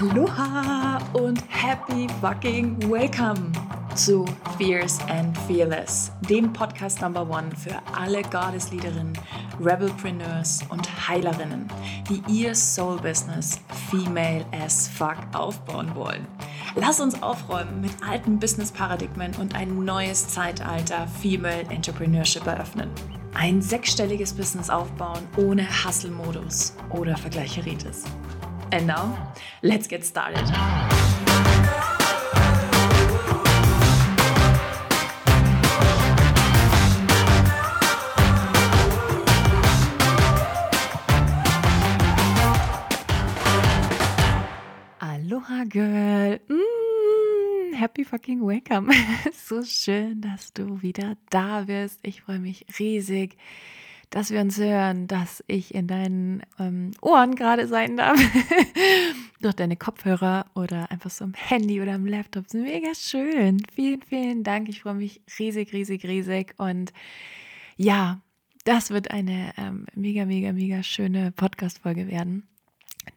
Aloha und happy fucking welcome zu Fierce and Fearless, dem Podcast Number One für alle Goddess-Leaderinnen, Rebelpreneurs und Heilerinnen, die ihr Soul-Business female as fuck aufbauen wollen. Lass uns aufräumen mit alten Business-Paradigmen und ein neues Zeitalter Female Entrepreneurship eröffnen. Ein sechsstelliges Business aufbauen ohne Hustle-Modus oder Vergleicheritis. And now, let's get started. Aloha Girl. Mm, happy fucking welcome. so schön, dass du wieder da bist. Ich freue mich riesig dass wir uns hören, dass ich in deinen ähm, Ohren gerade sein darf. Durch deine Kopfhörer oder einfach so am Handy oder am Laptop. Das ist mega schön. Vielen, vielen Dank. Ich freue mich riesig, riesig, riesig. Und ja, das wird eine ähm, mega, mega, mega schöne Podcast-Folge werden.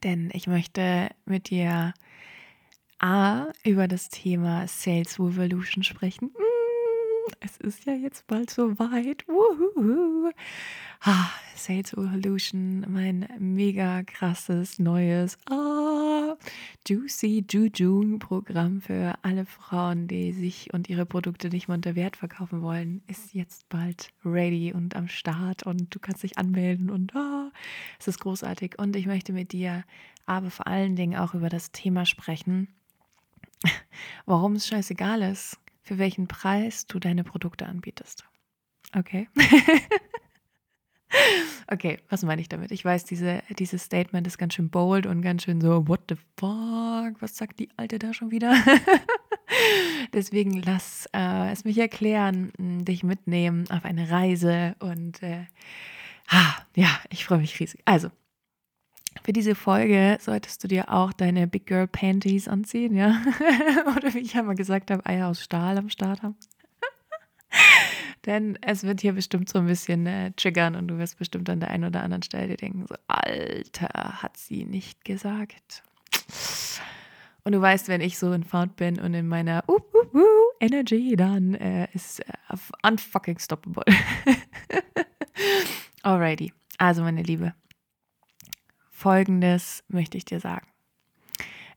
Denn ich möchte mit dir A über das Thema Sales Revolution sprechen. Mm es ist ja jetzt bald soweit. Wuhu. Ah, Sales Evolution, mein mega krasses neues ah, Juicy Juju Programm für alle Frauen, die sich und ihre Produkte nicht mehr unter Wert verkaufen wollen, ist jetzt bald ready und am Start und du kannst dich anmelden und ah, es ist großartig. Und ich möchte mit dir aber vor allen Dingen auch über das Thema sprechen, warum es scheißegal ist, für welchen Preis du deine Produkte anbietest. Okay. okay, was meine ich damit? Ich weiß, diese, dieses Statement ist ganz schön bold und ganz schön so, what the fuck, was sagt die Alte da schon wieder? Deswegen lass äh, es mich erklären, dich mitnehmen auf eine Reise und äh, ah, ja, ich freue mich riesig. Also, für diese Folge solltest du dir auch deine Big Girl Panties anziehen, ja? Oder wie ich einmal gesagt habe, Eier aus Stahl am Start haben. Denn es wird hier bestimmt so ein bisschen äh, triggern und du wirst bestimmt an der einen oder anderen Stelle denken, so, Alter, hat sie nicht gesagt. Und du weißt, wenn ich so in Found bin und in meiner uh, uh, uh, Energy, dann äh, ist äh, unfucking stoppable. Alrighty. Also, meine Liebe, Folgendes möchte ich dir sagen.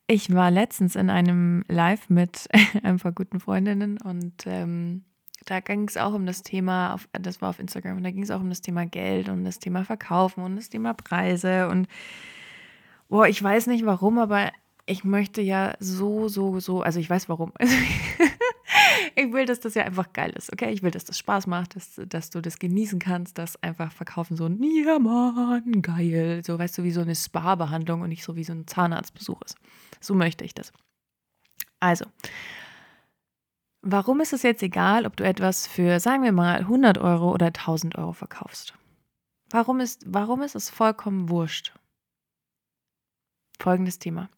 Ich war letztens in einem Live mit ein paar guten Freundinnen und ähm, da ging es auch um das Thema, auf, das war auf Instagram, und da ging es auch um das Thema Geld und das Thema Verkaufen und das Thema Preise und boah, ich weiß nicht warum, aber ich möchte ja so, so, so, also ich weiß warum. ich will, dass das ja einfach geil ist, okay? Ich will, dass das Spaß macht, dass, dass du das genießen kannst, dass einfach verkaufen so ein Ja, Mann, geil. So, weißt du, wie so eine Spa-Behandlung und nicht so wie so ein Zahnarztbesuch ist. So möchte ich das. Also, warum ist es jetzt egal, ob du etwas für, sagen wir mal, 100 Euro oder 1000 Euro verkaufst? Warum ist, warum ist es vollkommen wurscht? Folgendes Thema.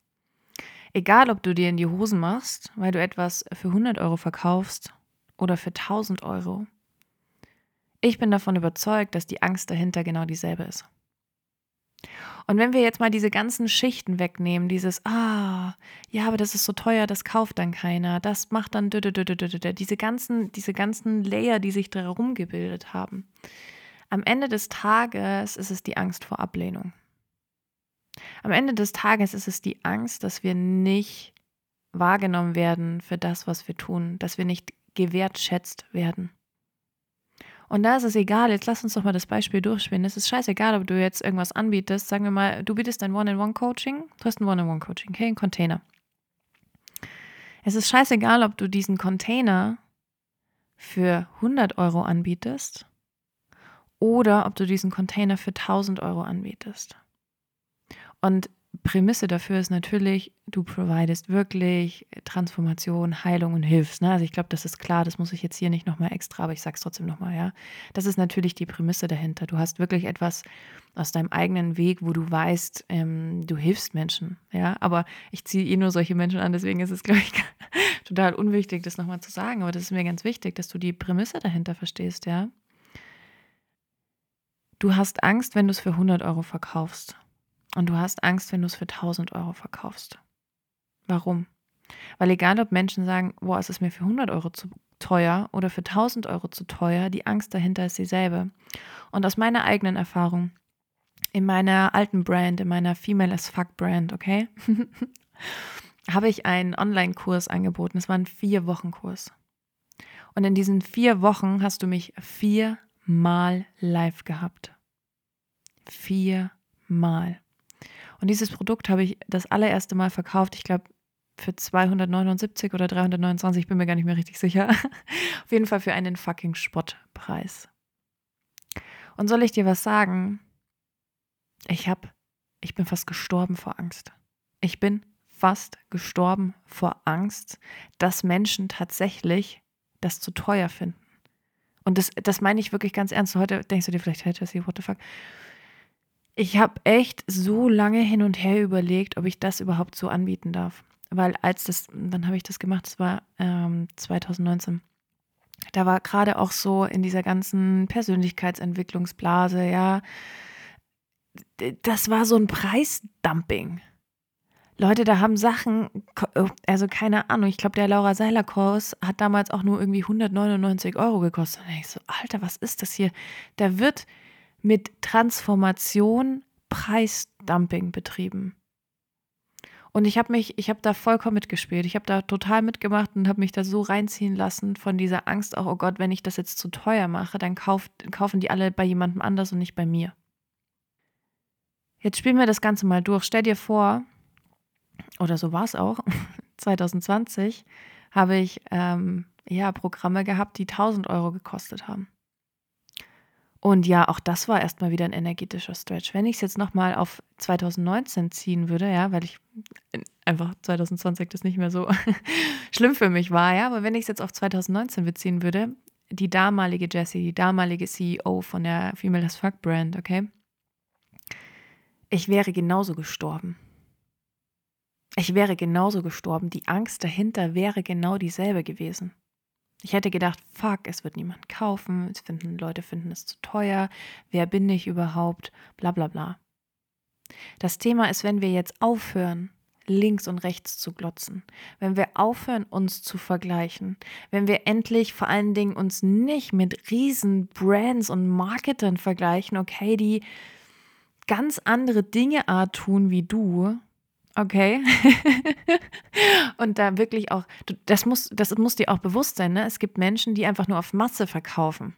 Egal, ob du dir in die Hosen machst, weil du etwas für 100 Euro verkaufst oder für 1000 Euro. Ich bin davon überzeugt, dass die Angst dahinter genau dieselbe ist. Und wenn wir jetzt mal diese ganzen Schichten wegnehmen, dieses, ah, ja, aber das ist so teuer, das kauft dann keiner, das macht dann, diese ganzen, diese ganzen Layer, die sich darum gebildet haben. Am Ende des Tages ist es die Angst vor Ablehnung. Am Ende des Tages ist es die Angst, dass wir nicht wahrgenommen werden für das, was wir tun, dass wir nicht gewertschätzt werden. Und da ist es egal, jetzt lass uns doch mal das Beispiel durchspielen. Es ist scheißegal, ob du jetzt irgendwas anbietest. Sagen wir mal, du bietest ein One-in-One-Coaching, du hast ein One-in-One-Coaching, okay, ein Container. Es ist scheißegal, ob du diesen Container für 100 Euro anbietest oder ob du diesen Container für 1000 Euro anbietest. Und Prämisse dafür ist natürlich, du providest wirklich Transformation, Heilung und hilfst. Ne? Also ich glaube, das ist klar, das muss ich jetzt hier nicht nochmal extra, aber ich sage es trotzdem nochmal, ja. Das ist natürlich die Prämisse dahinter. Du hast wirklich etwas aus deinem eigenen Weg, wo du weißt, ähm, du hilfst Menschen, ja. Aber ich ziehe eh nur solche Menschen an, deswegen ist es, glaube ich, total unwichtig, das nochmal zu sagen. Aber das ist mir ganz wichtig, dass du die Prämisse dahinter verstehst, ja. Du hast Angst, wenn du es für 100 Euro verkaufst. Und du hast Angst, wenn du es für 1000 Euro verkaufst. Warum? Weil egal, ob Menschen sagen, boah, es ist mir für 100 Euro zu teuer oder für 1000 Euro zu teuer, die Angst dahinter ist dieselbe. Und aus meiner eigenen Erfahrung, in meiner alten Brand, in meiner Female as Fuck Brand, okay, habe ich einen Online-Kurs angeboten. Es war ein Vier-Wochen-Kurs. Und in diesen vier Wochen hast du mich viermal live gehabt. Viermal. Und dieses Produkt habe ich das allererste Mal verkauft, ich glaube, für 279 oder 329, ich bin mir gar nicht mehr richtig sicher. Auf jeden Fall für einen fucking Spottpreis. Und soll ich dir was sagen? Ich hab, ich bin fast gestorben vor Angst. Ich bin fast gestorben vor Angst, dass Menschen tatsächlich das zu teuer finden. Und das, das meine ich wirklich ganz ernst. Heute denkst du dir vielleicht, hey Jesse, what the fuck? Ich habe echt so lange hin und her überlegt, ob ich das überhaupt so anbieten darf. Weil als das, dann habe ich das gemacht, das war ähm, 2019. Da war gerade auch so in dieser ganzen Persönlichkeitsentwicklungsblase, ja, das war so ein Preisdumping. Leute, da haben Sachen, also keine Ahnung, ich glaube, der Laura Seiler Kurs hat damals auch nur irgendwie 199 Euro gekostet. Und ich so, Alter, was ist das hier? Da wird mit Transformation Preisdumping betrieben. Und ich habe mich, ich habe da vollkommen mitgespielt. Ich habe da total mitgemacht und habe mich da so reinziehen lassen von dieser Angst auch, oh Gott, wenn ich das jetzt zu teuer mache, dann kauft, kaufen die alle bei jemandem anders und nicht bei mir. Jetzt spielen wir das Ganze mal durch. Stell dir vor, oder so war es auch, 2020 habe ich ähm, ja Programme gehabt, die 1000 Euro gekostet haben. Und ja, auch das war erstmal wieder ein energetischer Stretch. Wenn ich es jetzt nochmal auf 2019 ziehen würde, ja, weil ich einfach 2020 das nicht mehr so schlimm für mich war, ja, aber wenn ich es jetzt auf 2019 beziehen würde, die damalige Jessie, die damalige CEO von der Female as Fuck Brand, okay, ich wäre genauso gestorben. Ich wäre genauso gestorben. Die Angst dahinter wäre genau dieselbe gewesen. Ich hätte gedacht, fuck, es wird niemand kaufen, es finden, Leute finden es zu teuer, wer bin ich überhaupt, bla bla bla. Das Thema ist, wenn wir jetzt aufhören, links und rechts zu glotzen, wenn wir aufhören, uns zu vergleichen, wenn wir endlich vor allen Dingen uns nicht mit riesen Brands und Marketern vergleichen, okay, die ganz andere Dinge tun wie du, Okay. und da wirklich auch, das muss, das muss dir auch bewusst sein, ne? Es gibt Menschen, die einfach nur auf Masse verkaufen.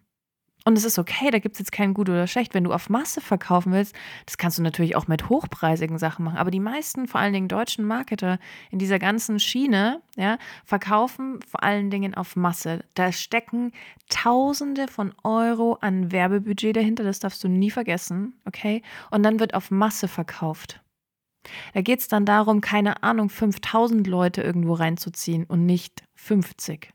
Und es ist okay, da gibt es jetzt kein gut oder schlecht. Wenn du auf Masse verkaufen willst, das kannst du natürlich auch mit hochpreisigen Sachen machen. Aber die meisten, vor allen Dingen deutschen Marketer in dieser ganzen Schiene, ja, verkaufen vor allen Dingen auf Masse. Da stecken Tausende von Euro an Werbebudget dahinter, das darfst du nie vergessen, okay? Und dann wird auf Masse verkauft. Da geht es dann darum, keine Ahnung, 5000 Leute irgendwo reinzuziehen und nicht 50.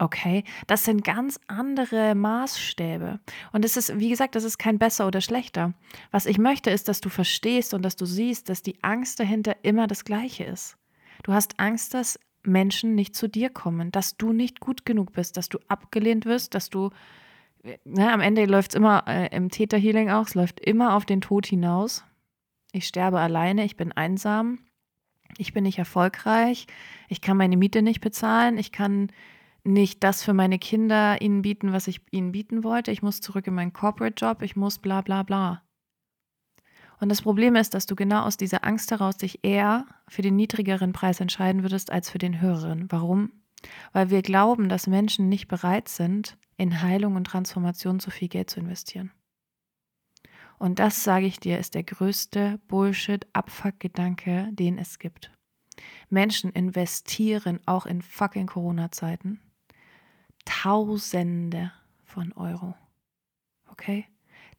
Okay, das sind ganz andere Maßstäbe. Und es ist, wie gesagt, das ist kein besser oder schlechter. Was ich möchte, ist, dass du verstehst und dass du siehst, dass die Angst dahinter immer das Gleiche ist. Du hast Angst, dass Menschen nicht zu dir kommen, dass du nicht gut genug bist, dass du abgelehnt wirst, dass du, ne, am Ende läuft es immer äh, im Täterhealing auch, es läuft immer auf den Tod hinaus. Ich sterbe alleine, ich bin einsam, ich bin nicht erfolgreich, ich kann meine Miete nicht bezahlen, ich kann nicht das für meine Kinder ihnen bieten, was ich ihnen bieten wollte. Ich muss zurück in meinen Corporate-Job, ich muss bla bla bla. Und das Problem ist, dass du genau aus dieser Angst heraus dich eher für den niedrigeren Preis entscheiden würdest als für den höheren. Warum? Weil wir glauben, dass Menschen nicht bereit sind, in Heilung und Transformation so viel Geld zu investieren. Und das, sage ich dir, ist der größte Bullshit-Abfuck-Gedanke, den es gibt. Menschen investieren auch in fucking Corona-Zeiten Tausende von Euro. Okay?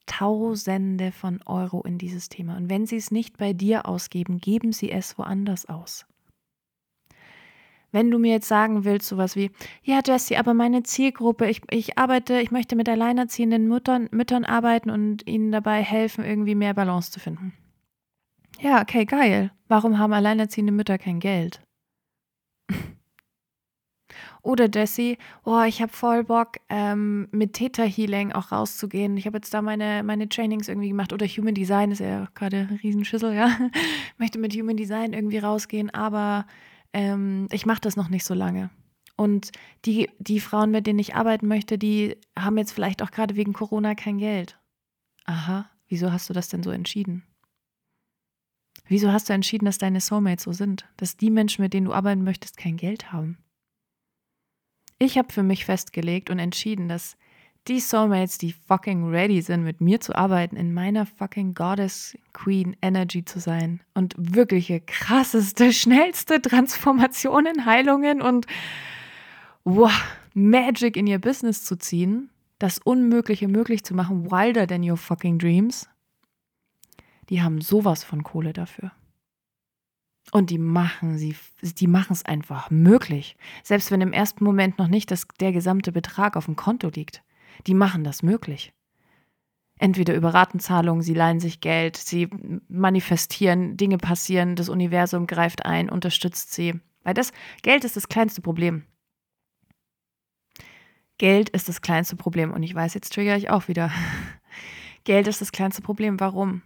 Tausende von Euro in dieses Thema. Und wenn sie es nicht bei dir ausgeben, geben sie es woanders aus. Wenn du mir jetzt sagen willst, sowas wie, ja, Jessie, aber meine Zielgruppe, ich, ich arbeite, ich möchte mit alleinerziehenden Müttern, Müttern arbeiten und ihnen dabei helfen, irgendwie mehr Balance zu finden. Ja, okay, geil. Warum haben alleinerziehende Mütter kein Geld? Oder Jessie, oh, ich habe voll Bock, ähm, mit Theta Healing auch rauszugehen. Ich habe jetzt da meine, meine Trainings irgendwie gemacht. Oder Human Design ist ja gerade ein Riesenschüssel, ja. Möchte mit Human Design irgendwie rausgehen, aber ähm, ich mache das noch nicht so lange. Und die, die Frauen, mit denen ich arbeiten möchte, die haben jetzt vielleicht auch gerade wegen Corona kein Geld. Aha, wieso hast du das denn so entschieden? Wieso hast du entschieden, dass deine Soulmates so sind? Dass die Menschen, mit denen du arbeiten möchtest, kein Geld haben? Ich habe für mich festgelegt und entschieden, dass die Soulmates, die fucking ready sind, mit mir zu arbeiten, in meiner fucking Goddess Queen Energy zu sein und wirkliche krasseste, schnellste Transformationen, Heilungen und wow, Magic in ihr Business zu ziehen, das Unmögliche möglich zu machen, wilder than your fucking dreams, die haben sowas von Kohle dafür. Und die machen sie, die machen es einfach möglich. Selbst wenn im ersten Moment noch nicht das, der gesamte Betrag auf dem Konto liegt. Die machen das möglich. Entweder über Ratenzahlungen, sie leihen sich Geld, sie manifestieren, Dinge passieren, das Universum greift ein, unterstützt sie. Weil das Geld ist das kleinste Problem. Geld ist das kleinste Problem. Und ich weiß, jetzt triggere ich auch wieder. Geld ist das kleinste Problem. Warum?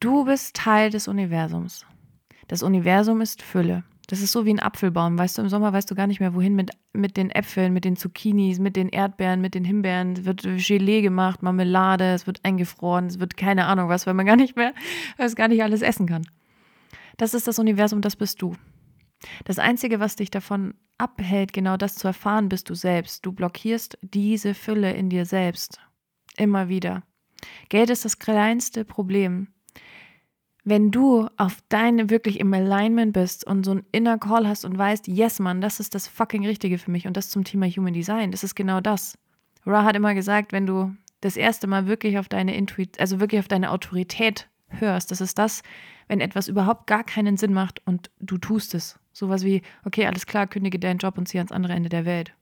Du bist Teil des Universums. Das Universum ist Fülle. Das ist so wie ein Apfelbaum. Weißt du, im Sommer weißt du gar nicht mehr, wohin mit, mit den Äpfeln, mit den Zucchinis, mit den Erdbeeren, mit den Himbeeren. Es wird Gelee gemacht, Marmelade, es wird eingefroren, es wird keine Ahnung was, weil man gar nicht mehr, weil es gar nicht alles essen kann. Das ist das Universum, das bist du. Das Einzige, was dich davon abhält, genau das zu erfahren, bist du selbst. Du blockierst diese Fülle in dir selbst. Immer wieder. Geld ist das kleinste Problem wenn du auf deine wirklich im Alignment bist und so ein Inner Call hast und weißt, yes, Mann, das ist das fucking Richtige für mich und das zum Thema Human Design, das ist genau das. Ra hat immer gesagt, wenn du das erste Mal wirklich auf deine Intuit, also wirklich auf deine Autorität hörst, das ist das, wenn etwas überhaupt gar keinen Sinn macht und du tust es. Sowas wie, okay, alles klar, kündige deinen Job und zieh ans andere Ende der Welt.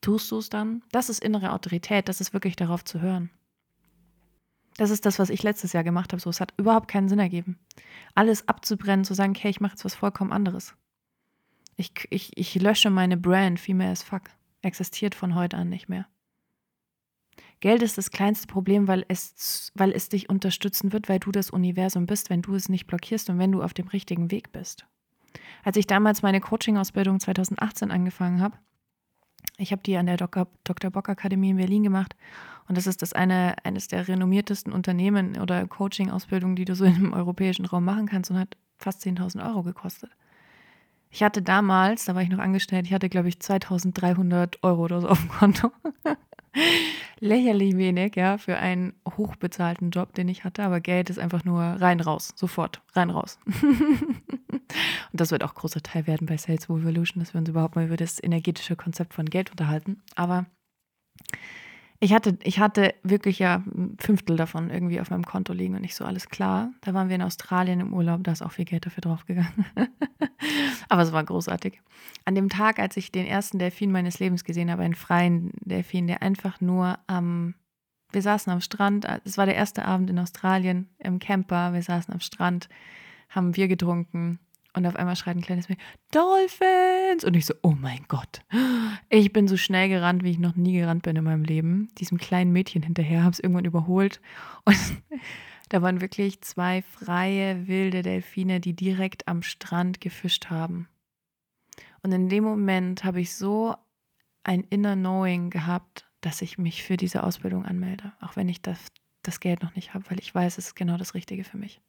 Tust du es dann? Das ist innere Autorität, das ist wirklich darauf zu hören. Das ist das, was ich letztes Jahr gemacht habe. So, es hat überhaupt keinen Sinn ergeben. Alles abzubrennen, zu sagen, okay, ich mache jetzt was vollkommen anderes. Ich, ich, ich lösche meine Brand, Female as fuck. Existiert von heute an nicht mehr. Geld ist das kleinste Problem, weil es, weil es dich unterstützen wird, weil du das Universum bist, wenn du es nicht blockierst und wenn du auf dem richtigen Weg bist. Als ich damals meine Coaching-Ausbildung 2018 angefangen habe, ich habe die an der Dr. Dr. Bock Akademie in Berlin gemacht und das ist das eine, eines der renommiertesten Unternehmen oder Coaching-Ausbildungen, die du so im europäischen Raum machen kannst und hat fast 10.000 Euro gekostet. Ich hatte damals, da war ich noch angestellt, ich hatte, glaube ich, 2300 Euro oder so auf dem Konto. Lächerlich wenig, ja, für einen hochbezahlten Job, den ich hatte, aber Geld ist einfach nur rein, raus, sofort, rein, raus. Und das wird auch großer Teil werden bei Sales Revolution, dass wir uns überhaupt mal über das energetische Konzept von Geld unterhalten. Aber ich hatte, ich hatte wirklich ja ein Fünftel davon irgendwie auf meinem Konto liegen und nicht so alles klar. Da waren wir in Australien im Urlaub, da ist auch viel Geld dafür draufgegangen. Aber es war großartig. An dem Tag, als ich den ersten Delfin meines Lebens gesehen habe, einen freien Delfin, der einfach nur am, wir saßen am Strand, es war der erste Abend in Australien im Camper, wir saßen am Strand, haben Bier getrunken und auf einmal schreit ein kleines Mädchen, Dolphins! Und ich so, oh mein Gott. Ich bin so schnell gerannt, wie ich noch nie gerannt bin in meinem Leben. Diesem kleinen Mädchen hinterher, habe es irgendwann überholt. Und da waren wirklich zwei freie, wilde Delfine, die direkt am Strand gefischt haben. Und in dem Moment habe ich so ein Inner Knowing gehabt, dass ich mich für diese Ausbildung anmelde. Auch wenn ich das, das Geld noch nicht habe, weil ich weiß, es ist genau das Richtige für mich.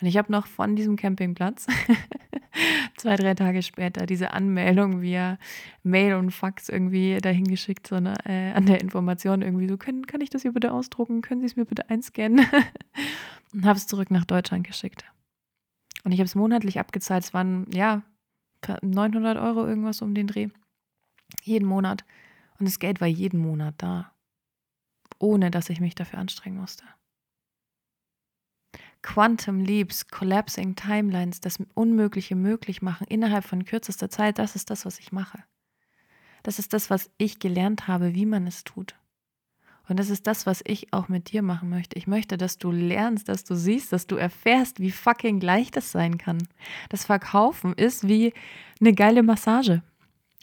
Und ich habe noch von diesem Campingplatz zwei, drei Tage später diese Anmeldung via Mail und Fax irgendwie dahin geschickt, so eine, äh, an der Information irgendwie so, können, kann ich das hier bitte ausdrucken? Können Sie es mir bitte einscannen? und habe es zurück nach Deutschland geschickt. Und ich habe es monatlich abgezahlt. Es waren, ja, 900 Euro irgendwas um den Dreh. Jeden Monat. Und das Geld war jeden Monat da. Ohne dass ich mich dafür anstrengen musste. Quantum Leaps, Collapsing Timelines, das Unmögliche möglich machen innerhalb von kürzester Zeit, das ist das, was ich mache. Das ist das, was ich gelernt habe, wie man es tut. Und das ist das, was ich auch mit dir machen möchte. Ich möchte, dass du lernst, dass du siehst, dass du erfährst, wie fucking leicht das sein kann. Das Verkaufen ist wie eine geile Massage.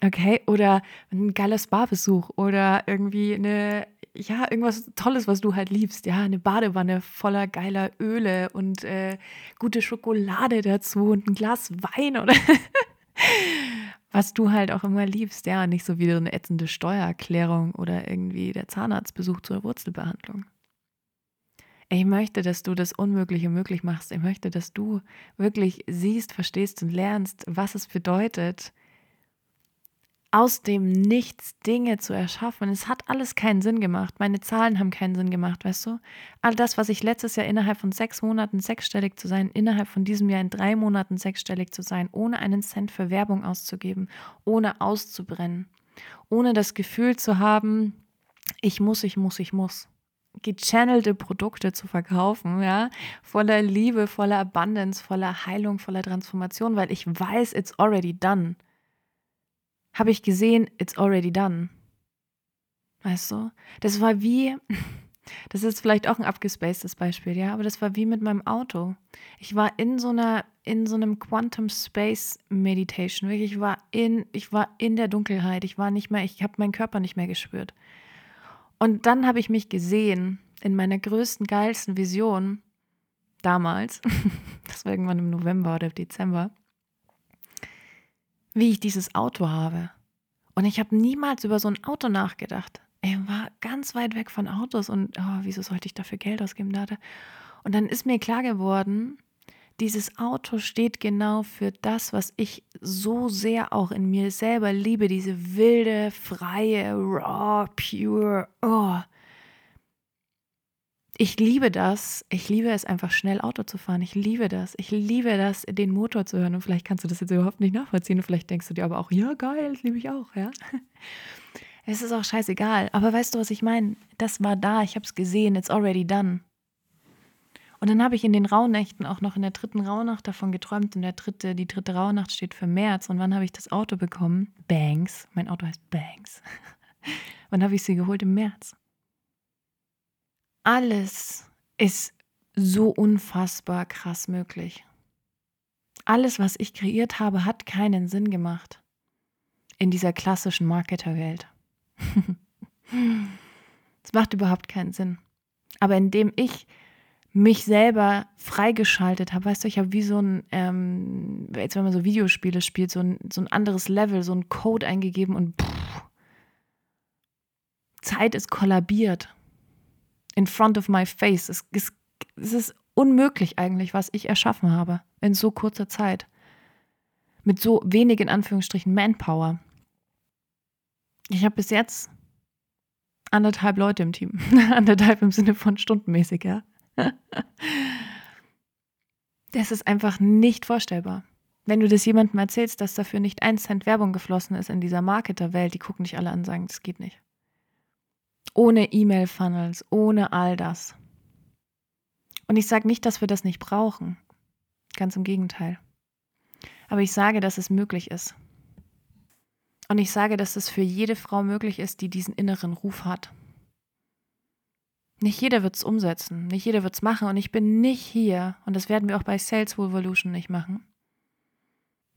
Okay? Oder ein geiler Spa-Besuch oder irgendwie eine, ja, irgendwas Tolles, was du halt liebst. Ja, eine Badewanne voller geiler Öle und äh, gute Schokolade dazu und ein Glas Wein oder was du halt auch immer liebst, ja, nicht so wie eine ätzende Steuererklärung oder irgendwie der Zahnarztbesuch zur Wurzelbehandlung. Ich möchte, dass du das Unmögliche möglich machst. Ich möchte, dass du wirklich siehst, verstehst und lernst, was es bedeutet, aus dem Nichts Dinge zu erschaffen. Es hat alles keinen Sinn gemacht. Meine Zahlen haben keinen Sinn gemacht, weißt du? All das, was ich letztes Jahr innerhalb von sechs Monaten sechsstellig zu sein, innerhalb von diesem Jahr in drei Monaten sechsstellig zu sein, ohne einen Cent für Werbung auszugeben, ohne auszubrennen, ohne das Gefühl zu haben, ich muss, ich muss, ich muss gechannelte Produkte zu verkaufen, ja, voller Liebe, voller Abundance, voller Heilung, voller Transformation, weil ich weiß, it's already done habe ich gesehen, it's already done. Weißt du? Das war wie, das ist vielleicht auch ein abgespacedes Beispiel, ja, aber das war wie mit meinem Auto. Ich war in so einer, in so einem Quantum Space Meditation. Wirklich, ich war in, ich war in der Dunkelheit. Ich war nicht mehr, ich habe meinen Körper nicht mehr gespürt. Und dann habe ich mich gesehen in meiner größten, geilsten Vision damals. das war irgendwann im November oder Dezember wie ich dieses Auto habe. Und ich habe niemals über so ein Auto nachgedacht. Ich war ganz weit weg von Autos und oh, wieso sollte ich dafür Geld ausgeben? Und dann ist mir klar geworden, dieses Auto steht genau für das, was ich so sehr auch in mir selber liebe, diese wilde, freie, raw, pure, oh, ich liebe das. Ich liebe es einfach schnell Auto zu fahren. Ich liebe das. Ich liebe das, den Motor zu hören. Und vielleicht kannst du das jetzt überhaupt nicht nachvollziehen. Und vielleicht denkst du dir aber auch, ja, geil, das liebe ich auch, ja. Es ist auch scheißegal. Aber weißt du, was ich meine? Das war da. Ich habe es gesehen. It's already done. Und dann habe ich in den Rauhnächten auch noch in der dritten Rauhnacht davon geträumt. Und der dritte, die dritte Rauhnacht steht für März. Und wann habe ich das Auto bekommen? Banks. Mein Auto heißt Banks. wann habe ich sie geholt? Im März alles ist so unfassbar krass möglich. Alles, was ich kreiert habe, hat keinen Sinn gemacht in dieser klassischen Marketerwelt. Es macht überhaupt keinen Sinn. Aber indem ich mich selber freigeschaltet habe, weißt du, ich habe wie so ein, ähm, jetzt wenn man so Videospiele spielt, so ein, so ein anderes Level, so ein Code eingegeben und pff, Zeit ist kollabiert in front of my face. Es, es, es ist unmöglich eigentlich, was ich erschaffen habe in so kurzer Zeit. Mit so wenig in Anführungsstrichen Manpower. Ich habe bis jetzt anderthalb Leute im Team. anderthalb im Sinne von stundenmäßig, ja. das ist einfach nicht vorstellbar. Wenn du das jemandem erzählst, dass dafür nicht ein Cent Werbung geflossen ist in dieser Marketerwelt, die gucken dich alle an und sagen, das geht nicht. Ohne E-Mail-Funnels, ohne all das. Und ich sage nicht, dass wir das nicht brauchen. Ganz im Gegenteil. Aber ich sage, dass es möglich ist. Und ich sage, dass es für jede Frau möglich ist, die diesen inneren Ruf hat. Nicht jeder wird es umsetzen, nicht jeder wird es machen und ich bin nicht hier, und das werden wir auch bei Sales Revolution nicht machen.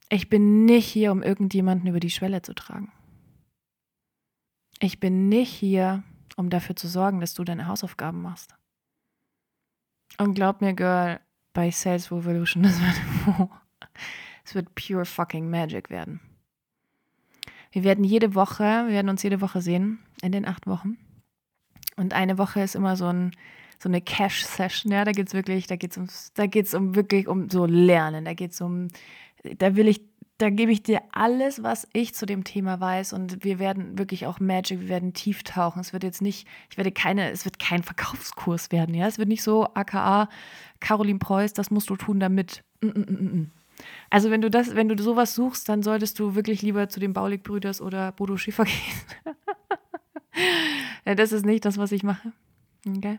Ich bin nicht hier, um irgendjemanden über die Schwelle zu tragen. Ich bin nicht hier, um dafür zu sorgen, dass du deine Hausaufgaben machst. Und glaub mir, Girl, bei Sales Revolution, das wird, es wird pure fucking Magic werden. Wir werden jede Woche, wir werden uns jede Woche sehen, in den acht Wochen. Und eine Woche ist immer so, ein, so eine Cash-Session, ja, da geht es wirklich, da geht es da geht's um wirklich um so Lernen, da geht es um, da will ich da gebe ich dir alles, was ich zu dem Thema weiß und wir werden wirklich auch Magic, wir werden tief tauchen. Es wird jetzt nicht, ich werde keine, es wird kein Verkaufskurs werden, ja. Es wird nicht so, aka Caroline Preuß, das musst du tun damit. Mm, mm, mm, also wenn du das, wenn du sowas suchst, dann solltest du wirklich lieber zu den Baulig-Brüders oder Bodo Schäfer gehen. das ist nicht das, was ich mache. Okay.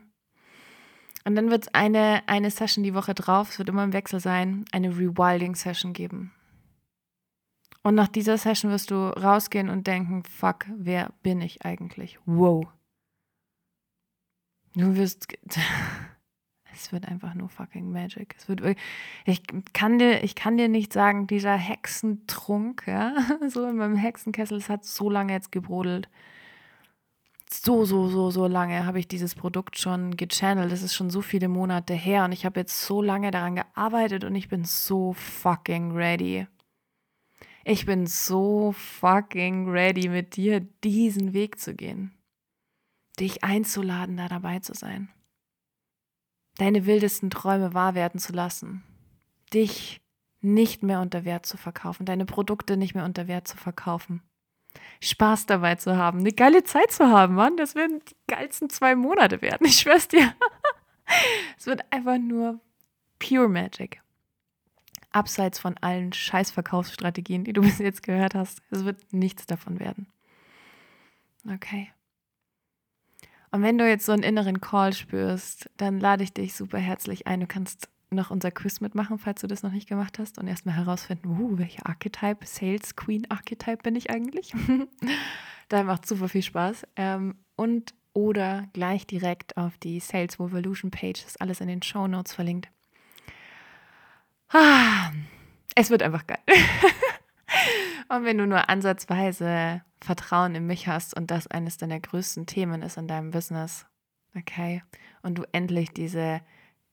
Und dann wird es eine, eine Session die Woche drauf, es wird immer im Wechsel sein, eine Rewilding-Session geben. Und nach dieser Session wirst du rausgehen und denken, fuck, wer bin ich eigentlich? Wow. Du wirst. Es wird einfach nur fucking Magic. Es wird ich kann dir, ich kann dir nicht sagen, dieser Hexentrunk, ja, so in meinem Hexenkessel, es hat so lange jetzt gebrodelt. So, so, so, so lange habe ich dieses Produkt schon gechannelt. Das ist schon so viele Monate her und ich habe jetzt so lange daran gearbeitet und ich bin so fucking ready. Ich bin so fucking ready, mit dir diesen Weg zu gehen. Dich einzuladen, da dabei zu sein. Deine wildesten Träume wahr werden zu lassen, dich nicht mehr unter Wert zu verkaufen, deine Produkte nicht mehr unter Wert zu verkaufen, Spaß dabei zu haben, eine geile Zeit zu haben, Mann, das werden die geilsten zwei Monate werden, ich schwör's dir. es wird einfach nur pure Magic. Abseits von allen Scheißverkaufsstrategien, die du bis jetzt gehört hast, es wird nichts davon werden. Okay. Und wenn du jetzt so einen inneren Call spürst, dann lade ich dich super herzlich ein. Du kannst noch unser Quiz mitmachen, falls du das noch nicht gemacht hast und erstmal herausfinden, uh, welcher Archetype, Sales Queen Archetype bin ich eigentlich? da macht super viel Spaß. Ähm, und oder gleich direkt auf die Sales Revolution Page, das ist alles in den Show Notes verlinkt. Ah, es wird einfach geil. und wenn du nur ansatzweise Vertrauen in mich hast und das eines deiner größten Themen ist in deinem Business, okay, und du endlich diese,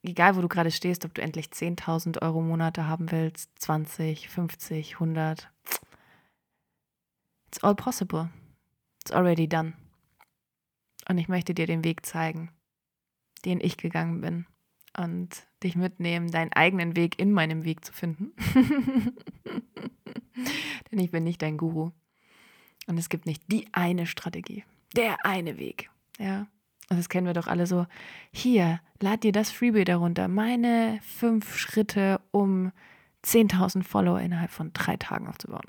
egal wo du gerade stehst, ob du endlich 10.000 Euro Monate haben willst, 20, 50, 100, it's all possible. It's already done. Und ich möchte dir den Weg zeigen, den ich gegangen bin und dich mitnehmen, deinen eigenen Weg in meinem Weg zu finden. Denn ich bin nicht dein Guru. Und es gibt nicht die eine Strategie, der eine Weg. Ja. Und das kennen wir doch alle so. Hier, lad dir das Freebie darunter. Meine fünf Schritte, um 10.000 Follower innerhalb von drei Tagen aufzubauen.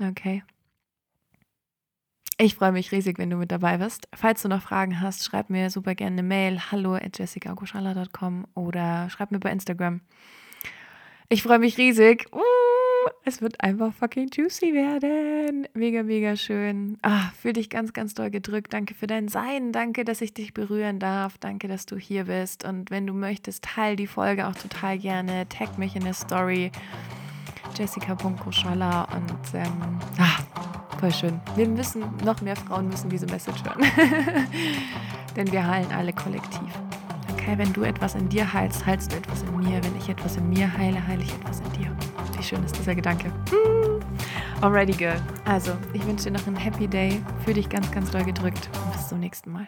okay. Ich freue mich riesig, wenn du mit dabei bist. Falls du noch Fragen hast, schreib mir super gerne eine Mail. Hallo at jessicagoschala.com oder schreib mir bei Instagram. Ich freue mich riesig. Uh, es wird einfach fucking juicy werden. Mega, mega schön. Ah, fühl dich ganz, ganz doll gedrückt. Danke für dein Sein. Danke, dass ich dich berühren darf. Danke, dass du hier bist. Und wenn du möchtest, teil die Folge auch total gerne. Tag mich in der Story. Jessica.koschala und ähm, ah, voll schön. Wir müssen, noch mehr Frauen müssen diese Message hören. Denn wir heilen alle kollektiv. Okay, wenn du etwas in dir heilst, heilst du etwas in mir. Wenn ich etwas in mir heile, heile ich etwas in dir. Wie schön ist dieser Gedanke. Hm. Alrighty, girl. Also, ich wünsche dir noch einen Happy Day. Fühl dich ganz, ganz doll gedrückt und bis zum nächsten Mal.